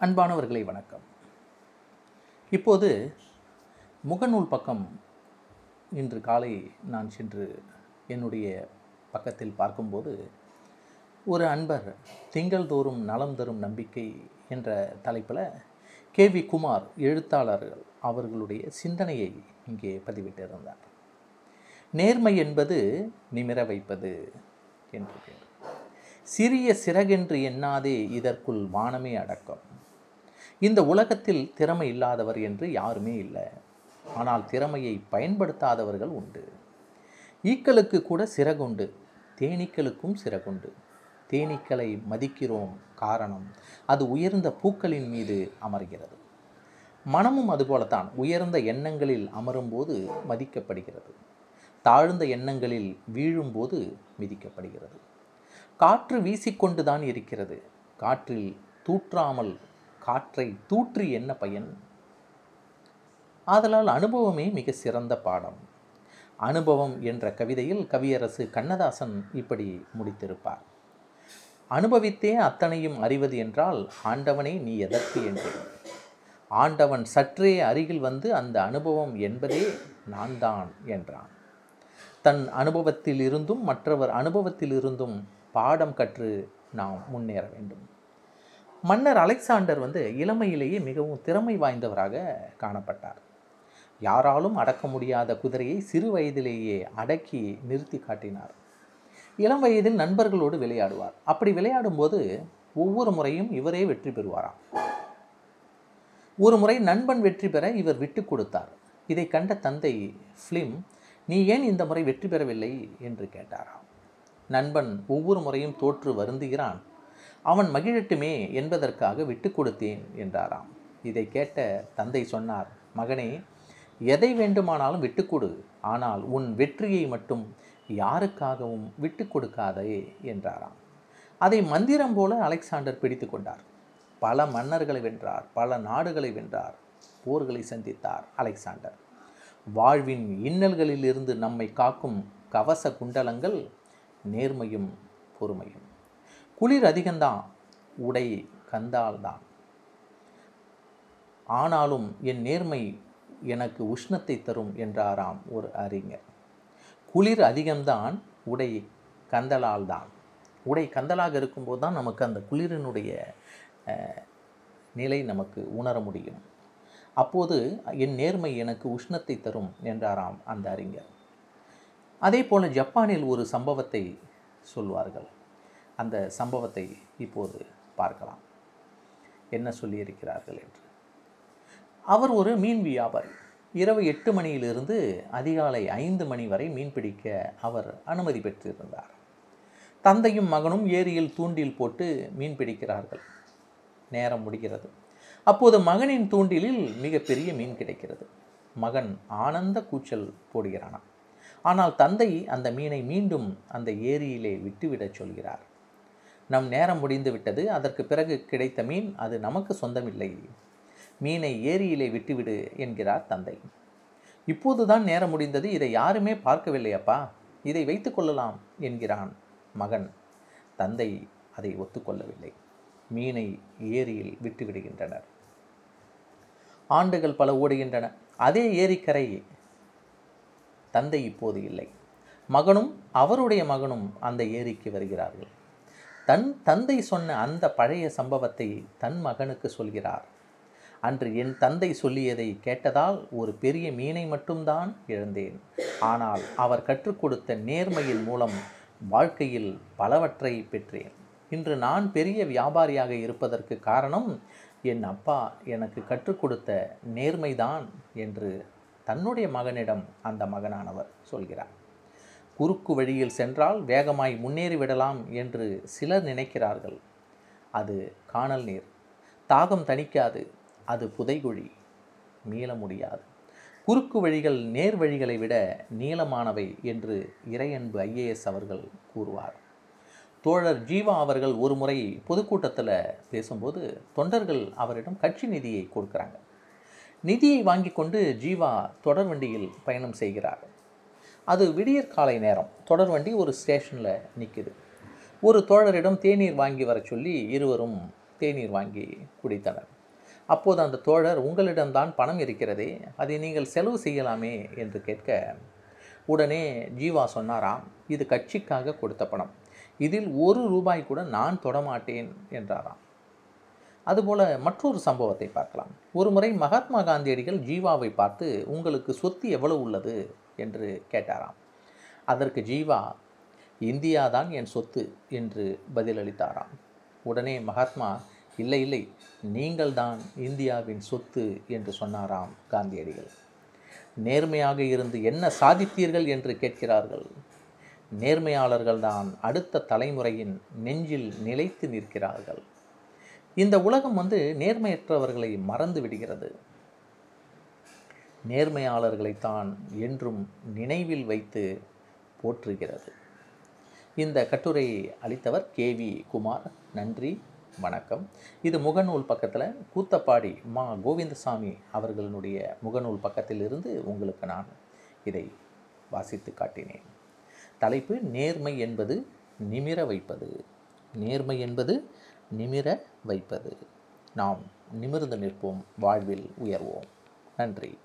அன்பானவர்களை வணக்கம். இப்போது முகநூல் பக்கம் இன்று காலை நான் சென்று என்னுடைய பக்கத்தில் பார்க்கும்போது ஒரு அன்பர் திங்கள்தோறும் நலம் தரும் நம்பிக்கை என்ற தலைப்பில் கே. வி. குமார் எழுத்தாளர்கள் அவர்களுடைய சிந்தனையை இங்கே பதிவிட்டிருந்தார். நேர்மை என்பது நிமிர வைப்பது என்று சிறிய சிறகென்று எண்ணாதே இதற்குள் வானமே அடக்கம். இந்த உலகத்தில் திறமை இல்லாதவர் என்று யாருமே இல்லை. ஆனால் திறமையை பயன்படுத்தாதவர்கள் உண்டு. ஈக்களுக்கு கூட சிறகுண்டு. தேனீக்களுக்கும் சிறகுண்டு. தேனீக்களை மதிக்கிறோம் காரணம் அது உயர்ந்த பூக்களின் மீது அமர்கிறது. மனமும் அதுபோலத்தான் உயர்ந்த எண்ணங்களில் அமரும்போது மதிக்கப்படுகிறது. தாழ்ந்த எண்ணங்களில் வீழும்போது மிதிக்கப்படுகிறது. காற்று வீசிக்கொண்டுதான் இருக்கிறது. காற்றில் தூற்றாமல் காற்றை தூற்றி என்ன பயன்? ஆதலால் அனுபவமே மிக சிறந்த பாடம். அனுபவம் என்ற கவிதையில் கவியரசு கண்ணதாசன் இப்படி முடித்திருப்பார். அனுபவித்தே அத்தனையும் அறிவது என்றால் ஆண்டவனே நீ எதற்கு என்றேன் ஆண்டவன் சற்றே அருகில் வந்து அந்த அனுபவம் என்பதே நான் தான் என்றான். தன் அனுபவத்தில் இருந்தும் மற்றவர் அனுபவத்தில் இருந்தும் பாடம் கற்று நாம் முன்னேற வேண்டும். மன்னர் அலெக்சாண்டர் வந்து இளமையிலேயே மிகவும் திறமை வாய்ந்தவராக காணப்பட்டார். யாராலும் அடக்க முடியாத குதிரையை சிறு வயதிலேயே அடக்கி நிறுத்தி காட்டினார். இளம் வயதில் நண்பர்களோடு விளையாடுவார். அப்படி விளையாடும்போது ஒவ்வொரு முறையும் இவரே வெற்றி பெறுவாராம். ஒரு முறை நண்பன் வெற்றி பெற இவர் விட்டு கொடுத்தார். இதை கண்ட தந்தை ஃபிலிம் நீ ஏன் இந்த முறை வெற்றி பெறவில்லை? என்று கேட்டாராம். நண்பன் ஒவ்வொரு முறையும் தோற்று வருந்துகிறான். அவன் மகிழட்டுமே என்பதற்காக விட்டு கொடுத்தேன் என்றாராம். இதை கேட்ட தந்தை சொன்னார் மகனே எதை வேண்டுமானாலும் விட்டுக்கொடு ஆனால் உன் வெற்றியை மட்டும் யாருக்காகவும் விட்டு கொடுக்காதே என்றாராம். அதை மந்திரம் போல அலெக்சாண்டர் பிடித்து கொண்டார். பல மன்னர்களை வென்றார் பல நாடுகளை வென்றார். போர்களை சந்தித்தார் அலெக்சாண்டர். வாழ்வின் இன்னல்களிலிருந்து நம்மை காக்கும் கவச குண்டலங்கள் நேர்மையும் பொறுமையும். குளிர் அதிகம்தான். உடை கந்தால்தான். ஆனாலும் என் நேர்மை எனக்கு உஷ்ணத்தை தரும் என்றாராம் ஒரு அறிஞர். குளிர் அதிகம்தான் உடை கந்தலால் தான் உடை கந்தலாக இருக்கும்போது தான் நமக்கு அந்த குளிரினுடைய நிலை நமக்கு உணர முடியும். அப்போது என் நேர்மை எனக்கு உஷ்ணத்தை தரும் என்றாராம் அந்த அறிஞர். அதே போல் ஜப்பானில் ஒரு சம்பவத்தை சொல்வார்கள். அந்த சம்பவத்தை இப்போது பார்க்கலாம். என்ன சொல்லியிருக்கிறார்கள் என்று. அவர் ஒரு மீன் வியாபாரி. இரவு எட்டு மணியிலிருந்து அதிகாலை ஐந்து மணி வரை மீன் பிடிக்க அவர் அனுமதி பெற்றிருந்தார். தந்தையும் மகனும் ஏரியில் தூண்டில் போட்டு மீன் பிடிக்கிறார்கள். நேரம் முடிகிறது. அப்போது மகனின் தூண்டிலில் மிகப்பெரிய மீன் கிடைக்கிறது. மகன் ஆனந்த கூச்சல் போடுகிறானாம். ஆனால் தந்தை அந்த மீனை மீண்டும் அந்த ஏரியிலே விட்டுவிடச் சொல்கிறார். நம் நேரம் முடிந்து விட்டது. அதற்கு பிறகு கிடைத்த மீன் அது நமக்கு சொந்தமில்லை. மீனை ஏரியிலே விட்டுவிடு என்கிறார் தந்தை. இப்போதுதான் நேரம் முடிந்தது. இதை யாருமே பார்க்கவில்லையப்பா இதை வைத்து கொள்ளலாம் என்கிறான் மகன். தந்தை அதை ஒத்துக்கொள்ளவில்லை. மீனை ஏரியில் விட்டுவிடுகின்றனர். ஆண்டுகள் பல ஓடுகின்றன. அதே ஏரிக்கரை தந்தை இப்போது இல்லை. மகனும் அவருடைய மகனும் அந்த ஏரிக்கு வருகிறார்கள். தன் தந்தை சொன்ன அந்த பழைய சம்பவத்தை தன் மகனுக்கு சொல்கிறார். அன்று என் தந்தை சொல்லியதை கேட்டதால் ஒரு பெரிய மீனை மட்டும்தான் இழந்தேன். ஆனால் அவர் கற்றுக் கொடுத்த நேர்மையின் மூலம் வாழ்க்கையில் பலவற்றை பெற்றேன். இன்று நான் பெரிய வியாபாரியாக இருப்பதற்கு காரணம் என் அப்பா எனக்கு கற்றுக் கொடுத்த நேர்மைதான் என்று தன்னுடைய மகனிடம் அந்த மகனானவர் சொல்கிறார். குறுக்கு வழியில் சென்றால் வேகமாய் முன்னேறிவிடலாம் என்று சிலர் நினைக்கிறார்கள். அது காணல் நீர். தாகம் தணிக்காது. அது புதைகுழி. மீள முடியாது. குறுக்கு வழிகள் நேர் வழிகளை விட நீளமானவை என்று இறையன்பு ஐஏஎஸ் அவர்கள் கூறுவார். தோழர் ஜீவா அவர்கள் ஒரு முறை பொதுக்கூட்டத்தில் பேசும்போது தொண்டர்கள் அவரிடம் கட்சி நிதியை கொடுக்குறாங்க. நிதியை வாங்கி கொண்டு ஜீவா தொடர் வண்டியில் பயணம் செய்கிறார். அது விடியற் காலை நேரம். தொடர் வண்டி ஒரு ஸ்டேஷனில் நிற்குது ஒரு தோழரிடம் தேநீர் வாங்கி வர சொல்லி இருவரும் தேநீர் வாங்கி குடித்தனர். அப்போது அந்த தோழர் உங்களிடம்தான் பணம் இருக்கிறதே அதை நீங்கள் செலவு செய்யலாமே? என்று கேட்க உடனே ஜீவா சொன்னாராம் இது கட்சிக்காக கொடுத்த பணம். இதில் ஒரு ரூபாய் கூட நான் தொடமாட்டேன் என்றாராம். அதுபோல் மற்றொரு சம்பவத்தை பார்க்கலாம். ஒரு முறை மகாத்மா காந்தியடிகள் ஜீவாவை பார்த்து உங்களுக்கு சொத்து எவ்வளவு உள்ளது? என்று கேட்டாராம். அதற்கு ஜீவா இந்தியா தான் என் சொத்து என்று பதிலளித்தாராம். உடனே மகாத்மா இல்லை இல்லை நீங்கள்தான் இந்தியாவின் சொத்து என்று சொன்னாராம் காந்தியடிகள். நேர்மையாக இருந்து என்ன சாதித்தீர்கள்? என்று கேட்கிறார்கள். நேர்மையாளர்கள்தான் அடுத்த தலைமுறையின் நெஞ்சில் நிலைத்து நிற்கிறார்கள். இந்த உலகம் வந்து நேர்மையற்றவர்களை மறந்து விடுகிறது. நேர்மையாளர்களைத்தான் என்றும் நினைவில் வைத்து போற்றுகிறது. இந்த கட்டுரையை அளித்தவர் கே வி குமார். நன்றி வணக்கம். இது முகநூல் பக்கத்தில் கூத்தப்பாடி மா கோவிந்தசாமி அவர்களுடைய முகநூல் பக்கத்திலிருந்து உங்களுக்கு நான் இதை வாசித்து காட்டினேன். தலைப்பு நேர்மை என்பது நிமிர வைப்பது. நேர்மை என்பது நிமிர வைப்பது. நாம் நிமிர்ந்து நிற்போம் வாழ்வில் உயர்வோம். நன்றி.